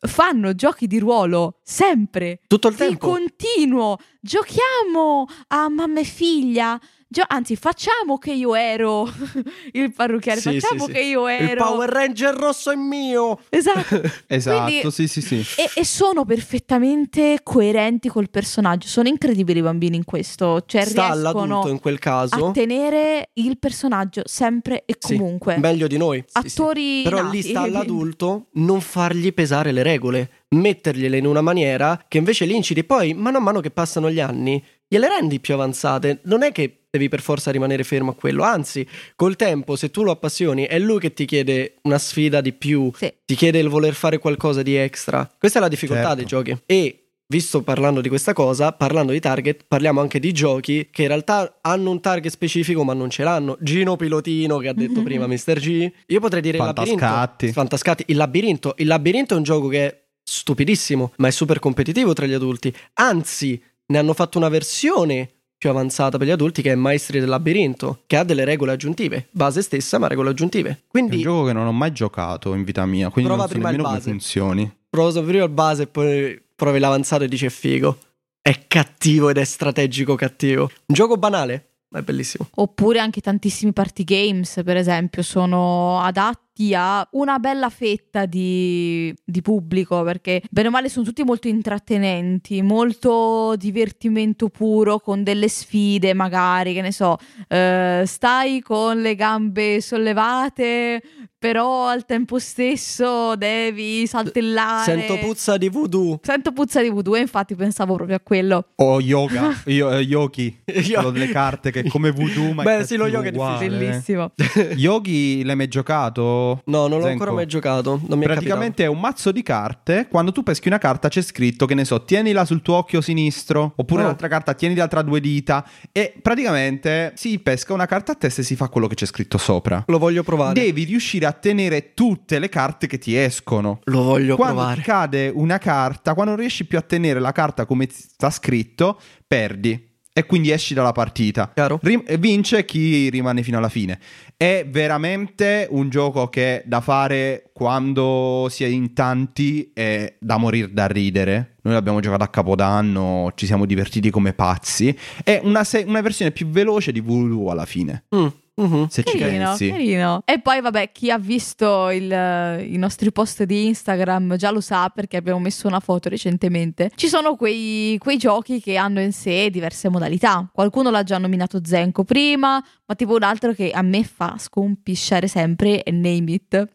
Speaker 3: fanno giochi di ruolo sempre.
Speaker 2: Tutto il
Speaker 3: Di
Speaker 2: tempo.
Speaker 3: continuo. Giochiamo a mamma e figlia. Gio- anzi, facciamo che io ero il parrucchiere.
Speaker 2: Sì,
Speaker 3: facciamo
Speaker 2: sì, sì.
Speaker 3: che io ero.
Speaker 2: Il Power Ranger rosso è mio.
Speaker 3: Esatto.
Speaker 1: Esatto,
Speaker 3: Quindi-
Speaker 1: sì, sì, sì.
Speaker 3: E, e sono perfettamente coerenti col personaggio. Sono incredibili i bambini in questo. Cioè,
Speaker 2: Sta
Speaker 3: riescono
Speaker 2: all'adulto in quel caso.
Speaker 3: a tenere il personaggio sempre e
Speaker 2: Sì,
Speaker 3: comunque.
Speaker 2: Meglio di noi. Sì, sì.
Speaker 3: Attori
Speaker 2: Però
Speaker 3: nati.
Speaker 2: lì sta all'adulto non fargli pesare le regole, mettergliele in una maniera che invece li incidi. Poi, mano a mano che passano gli anni, gliele rendi più avanzate. Non è che devi per forza rimanere fermo a quello, anzi, col tempo, se tu lo appassioni, è lui che ti chiede una sfida di più,
Speaker 3: Sì.
Speaker 2: ti chiede il voler fare qualcosa di extra. Questa è la difficoltà
Speaker 1: Certo.
Speaker 2: dei giochi. E. Visto parlando di questa cosa, parlando di target, parliamo anche di giochi che in realtà hanno un target specifico ma non ce l'hanno. Gino Pilotino che ha detto prima Mr. G. Io potrei dire il labirinto.
Speaker 1: Fantascatti.
Speaker 2: Fantascatti. Il labirinto. Il labirinto è un gioco che è stupidissimo, ma è super competitivo tra gli adulti. Anzi, ne hanno fatto una versione più avanzata per gli adulti che è Maestri del labirinto, che ha delle regole aggiuntive. Base stessa, ma regole aggiuntive.
Speaker 1: È un
Speaker 2: Quindi
Speaker 1: gioco che non ho mai giocato in vita mia, quindi
Speaker 2: Prova
Speaker 1: non so
Speaker 2: prima il
Speaker 1: nemmeno come
Speaker 2: base.
Speaker 1: funzioni.
Speaker 2: provo prima il base e poi provi l'avanzato e dici è figo. È cattivo ed è strategico cattivo. Un gioco banale. è bellissimo.
Speaker 3: Oppure anche tantissimi party games, per esempio, sono adatti a una bella fetta di, di, pubblico perché bene o male sono tutti molto intrattenenti, molto divertimento puro con delle sfide magari, che ne so, eh, stai con le gambe sollevate però al tempo stesso devi saltellare.
Speaker 2: Sento puzza di voodoo.
Speaker 3: Sento puzza di voodoo e infatti pensavo proprio a quello.
Speaker 1: O yoga, Io, eh, yogi, quello delle carte che è come voodoo ma
Speaker 2: Beh sì, lo yoga è
Speaker 1: uguale.
Speaker 3: Bellissimo.
Speaker 1: yogi l'hai mai giocato?
Speaker 2: No, non l'ho
Speaker 1: Zenko?
Speaker 2: ancora mai giocato. Non mi
Speaker 1: Praticamente è, è un mazzo di carte. Quando tu peschi una carta c'è scritto, che ne so, tienila sul tuo occhio sinistro. Oppure
Speaker 2: Oh.
Speaker 1: l'altra carta, tienila tra due dita. E praticamente si pesca una carta a testa e si fa quello che c'è scritto sopra.
Speaker 2: Lo voglio provare.
Speaker 1: Devi riuscire a tenere tutte le carte che ti escono.
Speaker 2: Lo voglio
Speaker 1: Quando
Speaker 2: provare.
Speaker 1: ti cade una carta, quando non riesci più a tenere la carta come sta scritto, perdi. E quindi esci dalla partita. Rim- vince chi rimane fino alla fine. È veramente un gioco che da fare quando si è in tanti è da morire da ridere. Noi l'abbiamo giocato a Capodanno, ci siamo divertiti come pazzi. È una, se- una versione più veloce di Voodoo alla fine.
Speaker 2: Mm, mhm.
Speaker 1: Se ci
Speaker 3: Carino,
Speaker 1: pensi.
Speaker 3: carino. E poi, vabbè, chi ha visto il- i nostri post di Instagram già lo sa perché abbiamo messo una foto recentemente. Ci sono quei, quei giochi che hanno in sé diverse modalità. Qualcuno l'ha già nominato Zenko prima, ma tipo un altro che a me fa scompisciare sempre è Name It,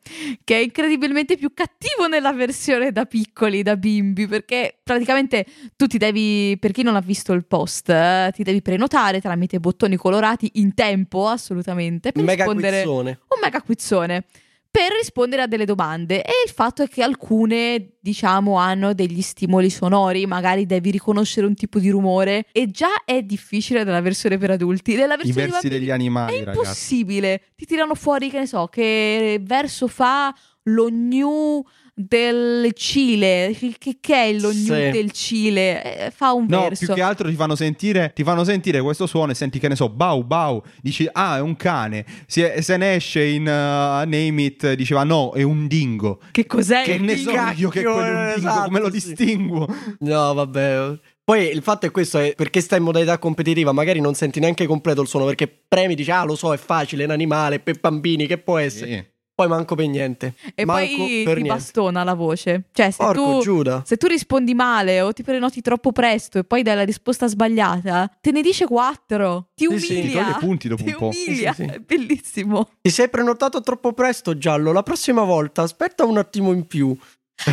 Speaker 3: che è incredibilmente più cattivo nella versione da piccoli, da bimbi, perché praticamente tu ti devi, per chi non ha visto il post, eh, ti devi prenotare tramite bottoni colorati in tempo, assolutamente, per
Speaker 2: Mega
Speaker 3: rispondere
Speaker 2: quizzone.
Speaker 3: un mega quizzone per rispondere a delle domande. E il fatto è che alcune diciamo hanno degli stimoli sonori magari devi riconoscere un tipo di rumore e già è difficile nella versione per adulti. Nella
Speaker 1: I
Speaker 3: versione
Speaker 1: versi
Speaker 3: bambini
Speaker 1: degli animali,
Speaker 3: è
Speaker 1: ragazzi.
Speaker 3: impossibile. Ti tirano fuori che ne so che verso fa lo gnu del Cile che, che è lo
Speaker 2: Sì.
Speaker 3: del Cile Eh, fa un
Speaker 1: No,
Speaker 3: verso
Speaker 1: più che altro ti fanno sentire, ti fanno sentire questo suono e senti che ne so, bau bau, dici ah è un cane, se, se ne esce in uh, Name It diceva no è un dingo,
Speaker 3: che cos'è
Speaker 1: che
Speaker 3: il
Speaker 1: ne
Speaker 3: dingo?
Speaker 1: so io che quello è un dingo,
Speaker 2: esatto,
Speaker 1: come lo
Speaker 2: sì.
Speaker 1: distinguo?
Speaker 2: No, vabbè. Poi il fatto è questo, è perché stai in modalità competitiva, magari non senti neanche completo il suono, perché premi, dici, ah lo so, è facile, è un animale, per bambini, che può essere?
Speaker 1: Sì.
Speaker 2: Poi manco per niente.
Speaker 3: e
Speaker 2: Manco
Speaker 3: poi
Speaker 2: per
Speaker 3: ti
Speaker 2: niente.
Speaker 3: bastona la voce cioè se
Speaker 2: Porco
Speaker 3: tu
Speaker 2: Giuda.
Speaker 3: Se tu rispondi male o ti prenoti troppo presto e poi dai la risposta sbagliata, te ne dice quattro. Ti
Speaker 2: Sì, sì, ti
Speaker 3: umilia.
Speaker 1: toglie punti dopo
Speaker 3: Ti
Speaker 1: un po'.
Speaker 3: umilia.
Speaker 2: Sì, sì, sì.
Speaker 3: È bellissimo.
Speaker 2: Ti sei prenotato troppo presto, Giallo. La prossima volta aspetta un attimo in più.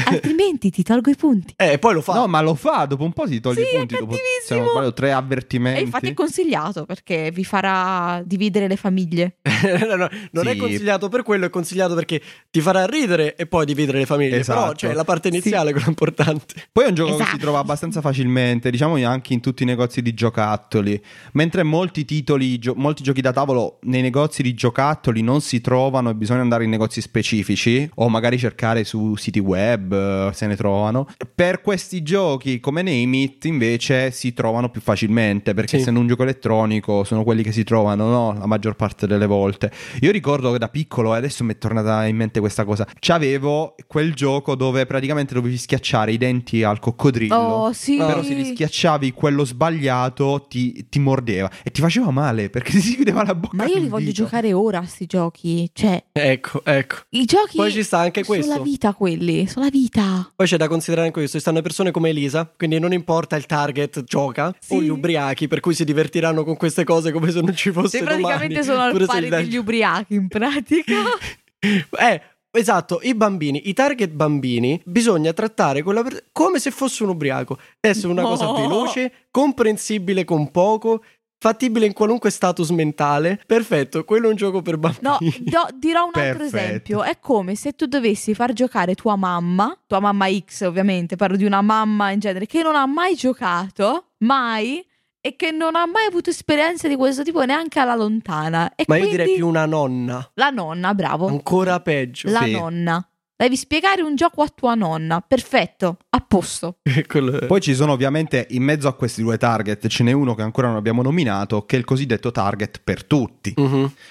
Speaker 3: Altrimenti ti tolgo i punti.
Speaker 2: Eh, poi lo fa.
Speaker 1: No, ma lo fa, dopo un po' si toglie
Speaker 3: Sì,
Speaker 1: i punti,
Speaker 3: è
Speaker 1: dopo non sbaglio, tre
Speaker 3: E
Speaker 1: avvertimenti.
Speaker 3: infatti è consigliato perché vi farà dividere le famiglie.
Speaker 2: No, no, non è
Speaker 1: Sì.
Speaker 2: consigliato per quello, è consigliato perché ti farà ridere e poi dividere le famiglie. Però
Speaker 1: Esatto.
Speaker 2: c'è la parte iniziale, quella importante.
Speaker 1: Poi è un gioco che
Speaker 3: Esatto.
Speaker 1: si trova abbastanza facilmente, diciamo anche in tutti i negozi di giocattoli, mentre molti titoli, gio- molti giochi da tavolo nei negozi di giocattoli non si trovano e bisogna andare in negozi specifici o magari cercare su siti web eh, se ne trovano. Per questi giochi come Name It invece si trovano più facilmente perché
Speaker 2: Sì.
Speaker 1: essendo un gioco elettronico sono quelli che si trovano no? la maggior parte delle volte. Io ricordo che da piccolo, e adesso mi è tornata in mente questa cosa, c'avevo quel gioco dove praticamente dovevi schiacciare i denti al coccodrillo.
Speaker 3: Oh, sì.
Speaker 1: Però se li schiacciavi quello sbagliato ti, ti mordeva e ti faceva male perché si chiudeva la bocca.
Speaker 3: Ma io li voglio
Speaker 1: dito.
Speaker 3: giocare ora, sti giochi. Cioè,
Speaker 2: Ecco, ecco.
Speaker 3: i giochi.
Speaker 2: Poi ci sta anche
Speaker 3: sono
Speaker 2: questo.
Speaker 3: la vita quelli, sono la vita.
Speaker 2: Poi c'è da considerare anche questo: ci stanno persone come Elisa, quindi non importa il target, gioca,
Speaker 3: Sì.
Speaker 2: o gli ubriachi, per cui si divertiranno con queste cose come se non ci fosse
Speaker 3: Se praticamente
Speaker 2: domani.
Speaker 3: sono al pari
Speaker 2: gli dai-
Speaker 3: degli ubriachi, in pratica.
Speaker 2: Eh, esatto, i bambini, i target bambini, bisogna trattare quella per- come se fosse un ubriaco. Deve essere una
Speaker 3: No.
Speaker 2: cosa veloce, comprensibile con poco, fattibile in qualunque status mentale. Perfetto, quello è un gioco per bambini.
Speaker 3: No, do- dirò un altro
Speaker 1: Perfetto.
Speaker 3: esempio. È come se tu dovessi far giocare tua mamma, tua mamma X ovviamente, parlo di una mamma in genere, che non ha mai giocato, mai, e che non ha mai avuto esperienze di questo tipo neanche alla lontana. E
Speaker 2: Ma io direi più una nonna,
Speaker 3: la nonna, bravo.
Speaker 2: ancora peggio.
Speaker 3: La
Speaker 1: Sì.
Speaker 3: nonna. Devi spiegare un gioco a tua nonna. Perfetto, a posto.
Speaker 1: Poi ci sono ovviamente in mezzo a questi due target ce n'è uno che ancora non abbiamo nominato che è il cosiddetto target per tutti.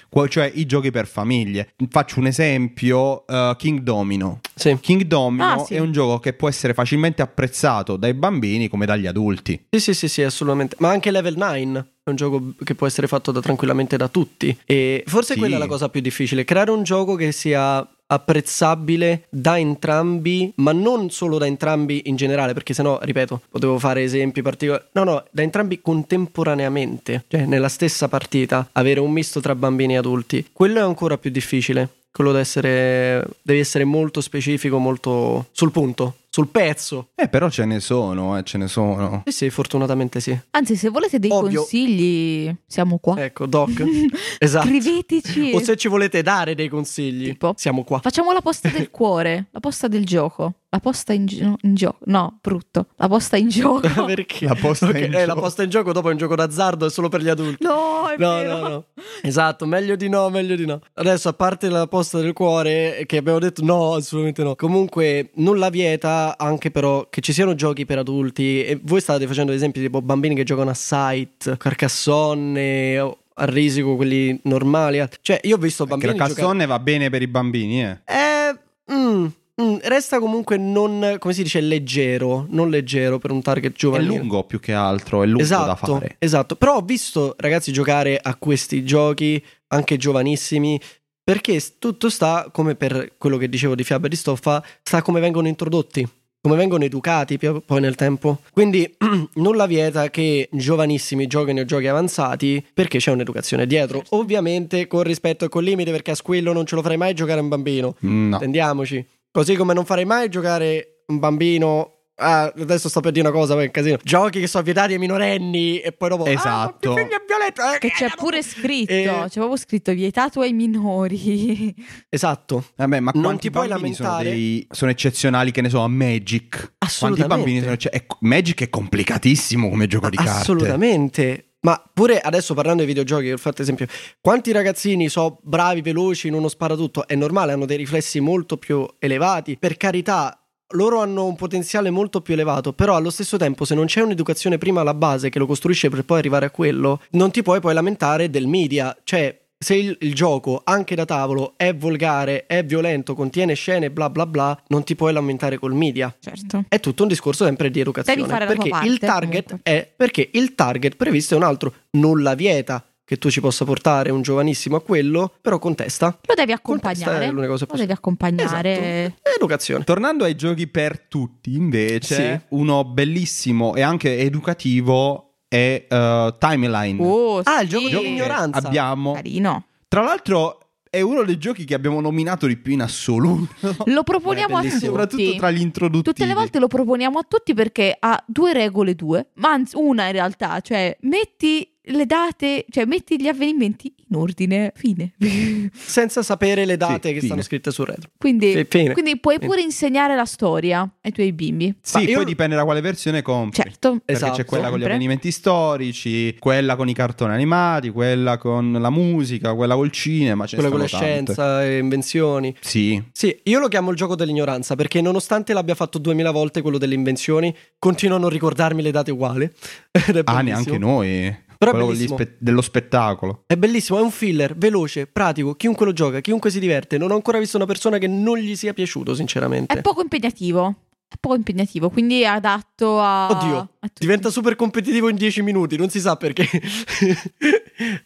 Speaker 1: Qua- cioè i giochi per famiglie. Faccio un esempio, eh, King Domino.
Speaker 2: Sì.
Speaker 1: King Domino
Speaker 3: Ah, sì.
Speaker 1: è un gioco che può essere facilmente apprezzato dai bambini come dagli adulti.
Speaker 2: Sì, sì, sì, sì, assolutamente. Ma anche Level 9 è è un gioco che può essere fatto da, tranquillamente da tutti. E forse
Speaker 1: Sì.
Speaker 2: quella è la cosa più difficile, creare un gioco che sia apprezzabile da entrambi, ma non solo da entrambi in generale, perché sennò, ripeto, potevo fare esempi particolari. No, no, da entrambi contemporaneamente, cioè nella stessa partita, avere un misto tra bambini e adulti. Quello è ancora più difficile. Quello deve essere, devi essere molto specifico, molto sul punto, sul pezzo.
Speaker 1: Eh, però ce ne sono, eh, ce ne sono.
Speaker 2: Sì, sì, fortunatamente sì.
Speaker 3: Anzi, se volete dei
Speaker 2: Ovvio.
Speaker 3: consigli, siamo qua.
Speaker 2: Ecco, Doc. esatto.
Speaker 3: Scriveteci.
Speaker 2: O se ci volete dare dei consigli,
Speaker 3: Tipo?
Speaker 2: siamo qua.
Speaker 3: Facciamo la posta del cuore, la posta del gioco. La posta in, gio- in gioco. No, brutto. La posta in gioco.
Speaker 2: Perché?
Speaker 1: La posta
Speaker 2: Ok,
Speaker 1: in
Speaker 2: eh, la
Speaker 1: gioco.
Speaker 2: posta in gioco dopo è un gioco d'azzardo, è solo per gli adulti.
Speaker 3: No, è
Speaker 2: No,
Speaker 3: vero.
Speaker 2: no, no. Esatto, meglio di no, meglio di no. Adesso, a parte la posta del cuore, che abbiamo detto no, assolutamente no. Comunque, nulla vieta anche però che ci siano giochi per adulti. E voi state facendo esempi tipo bambini che giocano a Sight, Carcassonne, a risico, quelli normali. Cioè, io ho visto
Speaker 1: Perché
Speaker 2: bambini
Speaker 1: la
Speaker 2: giocare...
Speaker 1: cassonne va bene per i bambini, eh.
Speaker 2: Eh, mm, mm, resta comunque non, come si dice, leggero, non leggero per un target
Speaker 1: È
Speaker 2: giovanile.
Speaker 1: lungo più che altro, è lungo da
Speaker 2: esatto,
Speaker 1: fare.
Speaker 2: esatto. Però ho visto ragazzi giocare a questi giochi, anche giovanissimi, perché tutto sta, come per quello che dicevo di Fiaba e di Stoffa, sta come vengono introdotti. Come vengono educati poi nel tempo. Quindi nulla vieta che giovanissimi giochino giochi avanzati perché c'è un'educazione dietro.
Speaker 3: Certo.
Speaker 2: Ovviamente con rispetto e con limite perché a squillo non ce lo farei mai giocare a un bambino.
Speaker 1: No.
Speaker 2: Intendiamoci. Così come non farei mai giocare un bambino. Ah, adesso sto per dire una cosa, poi è un casino. Giochi che sono vietati ai minorenni e poi dopo.
Speaker 1: Esatto.
Speaker 2: Ah, violento. eh,
Speaker 3: Che c'è
Speaker 2: eh,
Speaker 3: pure scritto,
Speaker 2: Eh.
Speaker 3: c'è proprio scritto vietato ai minori.
Speaker 2: Esatto.
Speaker 1: Vabbè, ma
Speaker 2: Non
Speaker 1: quanti
Speaker 2: ti puoi
Speaker 1: bambini sono,
Speaker 2: lamentare?
Speaker 1: dei- sono eccezionali, che ne so, a Magic? Quanti
Speaker 2: Assolutamente.
Speaker 1: bambini sono ecce- è- Magic è complicatissimo come gioco di carte.
Speaker 2: Assolutamente. Ma pure adesso parlando di videogiochi, ho fatto esempio, quanti ragazzini so bravi, veloci in uno sparatutto, è normale, hanno dei riflessi molto più elevati. Per carità, loro hanno un potenziale molto più elevato, però allo stesso tempo se non c'è un'educazione prima alla base che lo costruisce per poi arrivare a quello, non ti puoi poi lamentare del media, cioè se il, il gioco, anche da tavolo, è volgare, è violento, contiene scene, bla bla bla, non ti puoi lamentare col media.
Speaker 3: Certo.
Speaker 2: È tutto un discorso sempre di educazione.
Speaker 3: Devi fare
Speaker 2: perché
Speaker 3: parte,
Speaker 2: il target
Speaker 3: comunque.
Speaker 2: è perché il target previsto è un altro. Nulla vieta che tu ci possa portare un giovanissimo a quello, però contesta.
Speaker 3: Lo devi accompagnare.
Speaker 2: è l'unica cosa
Speaker 3: Lo devi accompagnare.
Speaker 2: Esatto. Educazione.
Speaker 1: Tornando ai giochi per tutti, invece,
Speaker 2: Sì.
Speaker 1: uno bellissimo e anche educativo è eh, Timeline.
Speaker 3: Oh,
Speaker 2: Ah, il
Speaker 3: sì.
Speaker 2: gioco dell'ignoranza.
Speaker 1: Abbiamo.
Speaker 3: Carino.
Speaker 1: Tra l'altro, è uno dei giochi che abbiamo nominato di più in assoluto.
Speaker 3: Lo proponiamo a
Speaker 2: bellissimo.
Speaker 1: Soprattutto
Speaker 3: tutti.
Speaker 1: tra gli introduttivi.
Speaker 3: Tutte le volte lo proponiamo a tutti perché ha due regole due, ma anzi una in realtà, cioè metti le date, cioè metti gli avvenimenti in ordine, fine.
Speaker 2: Senza sapere le date
Speaker 1: Sì,
Speaker 2: che
Speaker 1: fine.
Speaker 2: stanno scritte sul retro.
Speaker 3: quindi,
Speaker 2: Sì, fine.
Speaker 3: quindi puoi
Speaker 2: Fine.
Speaker 3: pure insegnare la storia ai tuoi bimbi.
Speaker 1: Sì,
Speaker 2: Ma io-
Speaker 1: poi dipende da quale versione compri.
Speaker 3: Certo.
Speaker 1: Perché
Speaker 2: Esatto.
Speaker 1: c'è quella con gli
Speaker 3: Sempre.
Speaker 1: avvenimenti storici, quella con i cartoni animati, quella con la musica, quella col cinema.
Speaker 2: Quella con
Speaker 1: tante.
Speaker 2: scienza e invenzioni.
Speaker 1: Sì,
Speaker 2: Sì, io lo chiamo il gioco dell'ignoranza perché nonostante l'abbia fatto duemila volte quello delle invenzioni, continuo a non ricordarmi le date uguali.
Speaker 1: Ah,
Speaker 2: bellissimo.
Speaker 1: neanche noi.
Speaker 2: Però è
Speaker 1: spe- dello spettacolo.
Speaker 2: È bellissimo, è un filler, veloce, pratico, chiunque lo gioca, chiunque si diverte. Non ho ancora visto una persona che non gli sia piaciuto, sinceramente.
Speaker 3: È poco impegnativo. È poco impegnativo, quindi è adatto a.
Speaker 2: Oddio. Diventa super competitivo in 10 minuti, non si sa perché.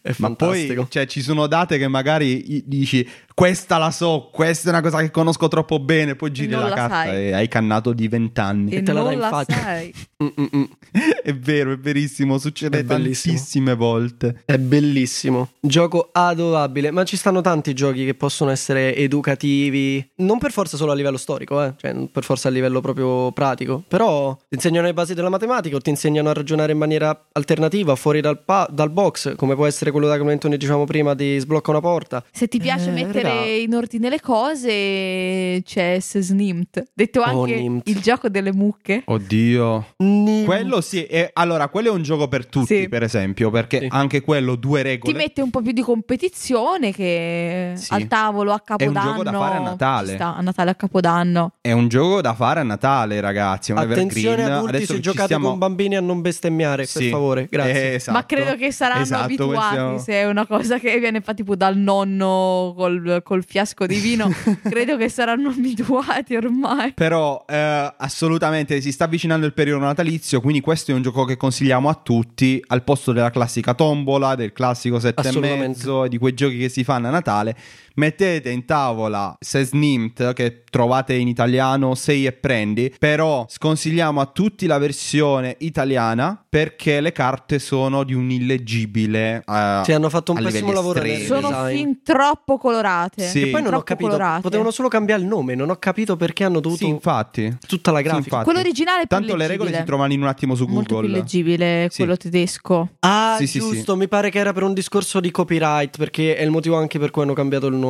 Speaker 2: è
Speaker 1: Ma
Speaker 2: fantastico.
Speaker 1: poi cioè, ci sono date che magari dici questa la so, questa è una cosa che conosco troppo bene, poi giri la
Speaker 3: la
Speaker 1: carta
Speaker 3: sai.
Speaker 1: e hai cannato di vent'anni.
Speaker 3: E
Speaker 2: te la
Speaker 3: non
Speaker 2: dà in
Speaker 3: la
Speaker 2: faccia.
Speaker 3: sai.
Speaker 1: È vero, è verissimo, succede
Speaker 2: È
Speaker 1: tantissime volte.
Speaker 2: È bellissimo. Gioco adorabile. Ma ci stanno tanti giochi che possono essere educativi. Non per forza solo a livello storico, eh. Cioè, per forza a livello proprio pratico. Però insegnano le basi della matematica o ti insegnano a ragionare in maniera alternativa, fuori dal, pa- dal box, come può essere quello da come ne dicevamo prima di sblocca una porta.
Speaker 3: Se ti piace
Speaker 2: Eh,
Speaker 3: mettere
Speaker 2: raga.
Speaker 3: in ordine le cose, c'è Snimt. Detto
Speaker 2: Oh,
Speaker 3: anche
Speaker 2: Nimt.
Speaker 3: il gioco delle mucche.
Speaker 1: Oddio.
Speaker 2: Ni-
Speaker 1: Quello sì, è- allora quello è un gioco per tutti,
Speaker 3: Sì.
Speaker 1: per esempio, perché
Speaker 2: Sì.
Speaker 1: anche quello due
Speaker 3: Ti
Speaker 1: regole.
Speaker 3: mette un po' più di competizione che
Speaker 1: Sì.
Speaker 3: al tavolo a
Speaker 1: un
Speaker 3: Capodanno.
Speaker 1: gioco da fare a Natale.
Speaker 3: sta, a Natale a Capodanno.
Speaker 1: È un gioco da fare a Natale, ragazzi. È un
Speaker 2: Attenzione
Speaker 1: evergreen.
Speaker 2: adulti
Speaker 1: Adesso
Speaker 2: se giocate
Speaker 1: stiamo...
Speaker 2: bambini a non bestemmiare,
Speaker 1: Sì.
Speaker 2: per favore, grazie.
Speaker 1: Eh, esatto.
Speaker 3: Ma credo che saranno
Speaker 1: Esatto,
Speaker 3: abituati
Speaker 1: questo-
Speaker 3: se è una cosa che viene fa tipo dal nonno col, col fiasco di vino. credo che saranno abituati ormai.
Speaker 1: Però eh, assolutamente si sta avvicinando il periodo natalizio, quindi questo è un gioco che consigliamo a tutti al posto della classica tombola, del classico sette e
Speaker 2: Assolutamente.
Speaker 1: mezzo e di quei giochi che si fanno a Natale. Mettete in tavola Sesnimt che trovate in italiano 6 e prendi, però sconsigliamo a tutti la versione italiana perché le carte sono di un illeggibile eh,
Speaker 2: Sì, hanno fatto un pessimo lavoro.
Speaker 3: Sono
Speaker 2: design.
Speaker 3: fin troppo colorate.
Speaker 1: Sì.
Speaker 2: E poi non ho
Speaker 3: Troppo
Speaker 2: capito,
Speaker 3: colorate.
Speaker 2: potevano solo cambiare il nome, non ho capito perché hanno dovuto
Speaker 1: Sì, infatti.
Speaker 2: tutta la
Speaker 1: Sì,
Speaker 2: grafica.
Speaker 1: infatti.
Speaker 3: Quello originale è più
Speaker 1: Tanto le regole
Speaker 3: leggibile.
Speaker 1: si trovano in un attimo su
Speaker 3: Molto più
Speaker 1: Google.
Speaker 3: leggibile
Speaker 1: Sì.
Speaker 3: quello tedesco.
Speaker 2: Ah,
Speaker 1: Sì, sì,
Speaker 2: giusto, mi pare che era per un discorso di copyright, perché è il motivo anche per cui hanno cambiato il nome.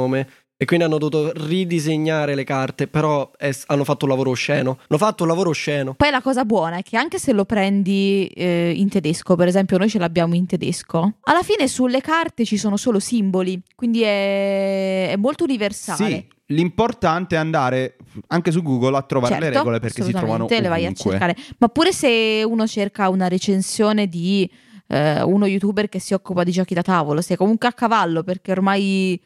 Speaker 2: E quindi hanno dovuto ridisegnare le carte, però è- hanno fatto un lavoro osceno. Hanno fatto un lavoro osceno.
Speaker 3: Poi la cosa buona è che anche se lo prendi eh, in tedesco, per esempio noi ce l'abbiamo in tedesco, alla fine sulle carte ci sono solo simboli, quindi è, è molto universale.
Speaker 1: Sì, l'importante è andare anche su Google a trovare le
Speaker 3: Certo,
Speaker 1: regole perché si trovano
Speaker 3: assolutamente, le vai a
Speaker 1: ovunque.
Speaker 3: cercare. Ma pure se uno cerca una recensione di eh, uno youtuber che si occupa di giochi da tavolo, sei comunque a cavallo perché ormai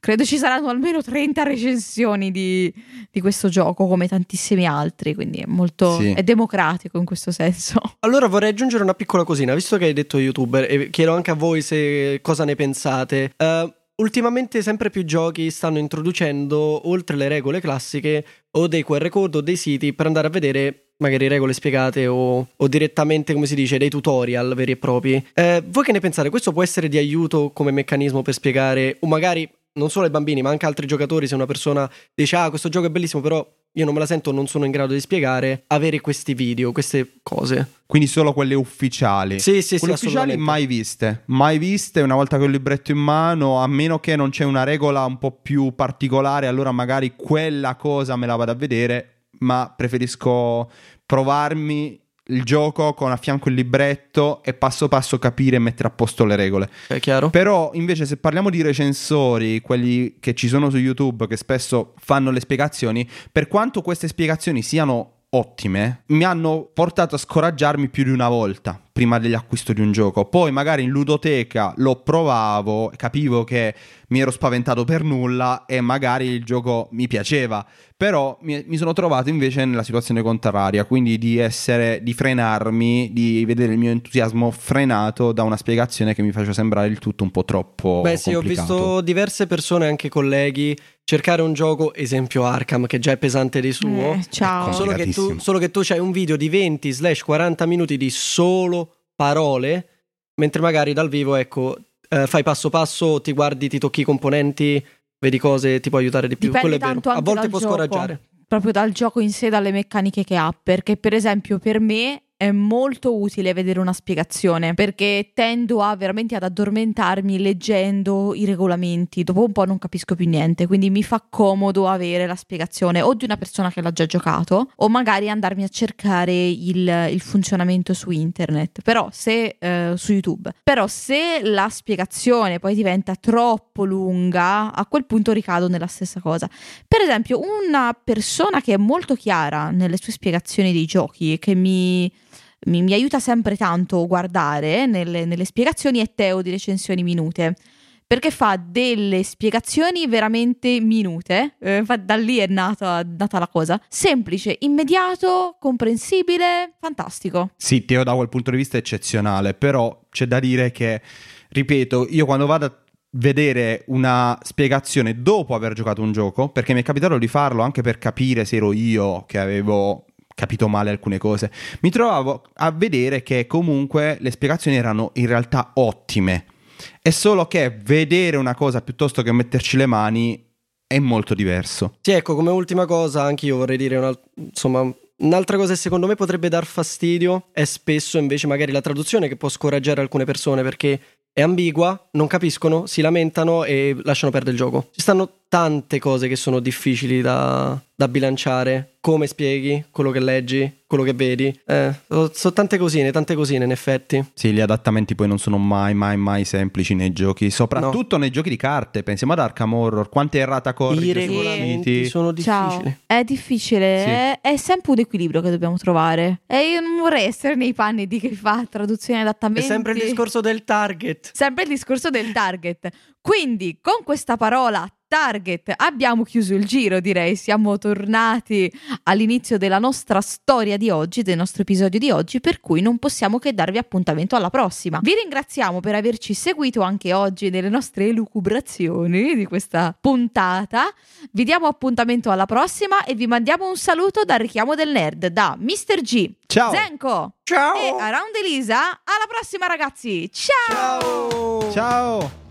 Speaker 3: credo ci saranno almeno 30 recensioni di, di questo gioco come tantissimi altri, quindi è molto
Speaker 1: Sì.
Speaker 3: è democratico in questo senso.
Speaker 2: Allora vorrei aggiungere una piccola cosina, visto che hai detto youtuber, e chiedo anche a voi se cosa ne pensate. Eh, ultimamente sempre più giochi stanno introducendo, oltre le regole classiche, o dei QR code o dei siti per andare a vedere magari regole spiegate o, o direttamente, come si dice, dei tutorial veri e propri. Eh, voi che ne pensate? Questo può essere di aiuto come meccanismo per spiegare, o magari non solo ai bambini, ma anche altri giocatori, se una persona dice ah questo gioco è bellissimo, però io non me la sento, non sono in grado di spiegare, avere questi video, queste cose.
Speaker 1: Quindi solo quelle ufficiali.
Speaker 2: Sì, sì, sì,
Speaker 1: Quelle ufficiali
Speaker 2: assolutamente.
Speaker 1: mai viste, mai viste, una volta che ho il libretto in mano, a meno che non c'è una regola un po' più particolare, allora magari quella cosa me la vado a vedere, ma preferisco provarmi il gioco con a fianco il libretto e passo passo capire e mettere a posto le regole.
Speaker 2: È chiaro?
Speaker 1: Però invece se parliamo di recensori, quelli che ci sono su YouTube, che spesso fanno le spiegazioni, per quanto queste spiegazioni siano ottime, mi hanno portato a scoraggiarmi più di una volta prima dell'acquisto di un gioco. Poi magari in ludoteca lo provavo, capivo che mi ero spaventato per nulla e magari il gioco mi piaceva. Però mi, mi sono trovato invece nella situazione contraria, quindi di essere, di frenarmi, di vedere il mio entusiasmo frenato da una spiegazione che mi faceva sembrare il tutto un po' troppo
Speaker 2: Beh, sì, ho visto diverse persone, anche colleghi, cercare un gioco, esempio Arkham, che già è pesante di suo.
Speaker 3: Eh, ciao.
Speaker 2: Solo che, tu, solo che tu c'hai un video di 20-40 minuti di solo parole, mentre magari dal vivo, ecco, eh, fai passo passo, ti guardi, ti tocchi i componenti, vedi cose, ti può aiutare di più.
Speaker 3: Dipende
Speaker 2: Quello è vero. A volte può
Speaker 3: gioco.
Speaker 2: scoraggiare.
Speaker 3: proprio dal gioco in sé, dalle meccaniche che ha. Perché, per esempio, per me è molto utile vedere una spiegazione perché tendo a veramente ad addormentarmi leggendo i regolamenti. Dopo un po' non capisco più niente, quindi mi fa comodo avere la spiegazione o di una persona che l'ha già giocato o magari andarmi a cercare il, il funzionamento su internet, però se eh, su YouTube. Però se la spiegazione poi diventa troppo lunga, a quel punto ricado nella stessa cosa. Per esempio, una persona che è molto chiara nelle sue spiegazioni dei giochi e che mi, mi- mi aiuta sempre tanto guardare nelle, nelle spiegazioni è Teo di Recensioni Minute. Perché fa delle spiegazioni veramente minute, eh, da lì è nata, nata la cosa. Semplice, immediato, comprensibile, fantastico.
Speaker 1: Sì, Teo da quel punto di vista è eccezionale, però c'è da dire che, ripeto, io quando vado a vedere una spiegazione dopo aver giocato un gioco, perché mi è capitato di farlo anche per capire se ero io che avevo capito male alcune cose, mi trovavo a vedere che comunque le spiegazioni erano in realtà ottime. È solo che vedere una cosa piuttosto che metterci le mani è molto diverso.
Speaker 2: Sì, ecco, come ultima cosa, anche io vorrei dire una, insomma, un'altra cosa che secondo me potrebbe dar fastidio è spesso invece magari la traduzione che può scoraggiare alcune persone perché è ambigua, non capiscono, si lamentano e lasciano perdere il gioco. Ci stanno tante cose che sono difficili da, da bilanciare. Come spieghi quello che leggi, quello che vedi. Eh, sono so tante cosine, tante cosine in effetti.
Speaker 1: Sì, gli adattamenti poi non sono mai, mai, mai semplici nei giochi, soprattutto nei giochi di carte. Pensiamo ad Arkham Horror, quante errata
Speaker 2: I
Speaker 1: corrige
Speaker 2: regolamenti sono
Speaker 3: Ciao.
Speaker 2: difficili.
Speaker 3: È difficile,
Speaker 1: Sì.
Speaker 3: è, è sempre un equilibrio che dobbiamo trovare. E io non vorrei essere nei panni di chi fa traduzione e
Speaker 2: È
Speaker 3: adattamenti.
Speaker 2: sempre il discorso del target.
Speaker 3: Sempre il discorso del target. Quindi, con questa parola target abbiamo chiuso il giro, direi. Siamo tornati all'inizio della nostra storia di oggi, del nostro episodio di oggi, per cui non possiamo che darvi appuntamento alla prossima. Vi ringraziamo per averci seguito anche oggi nelle nostre elucubrazioni di questa puntata. Vi diamo appuntamento alla prossima e vi mandiamo un saluto dal richiamo del nerd da Mr. G,
Speaker 1: Ciao!
Speaker 3: Zenko
Speaker 2: Ciao!
Speaker 3: e Around Elisa. Alla prossima, ragazzi! Ciao!
Speaker 2: Ciao!
Speaker 1: Ciao!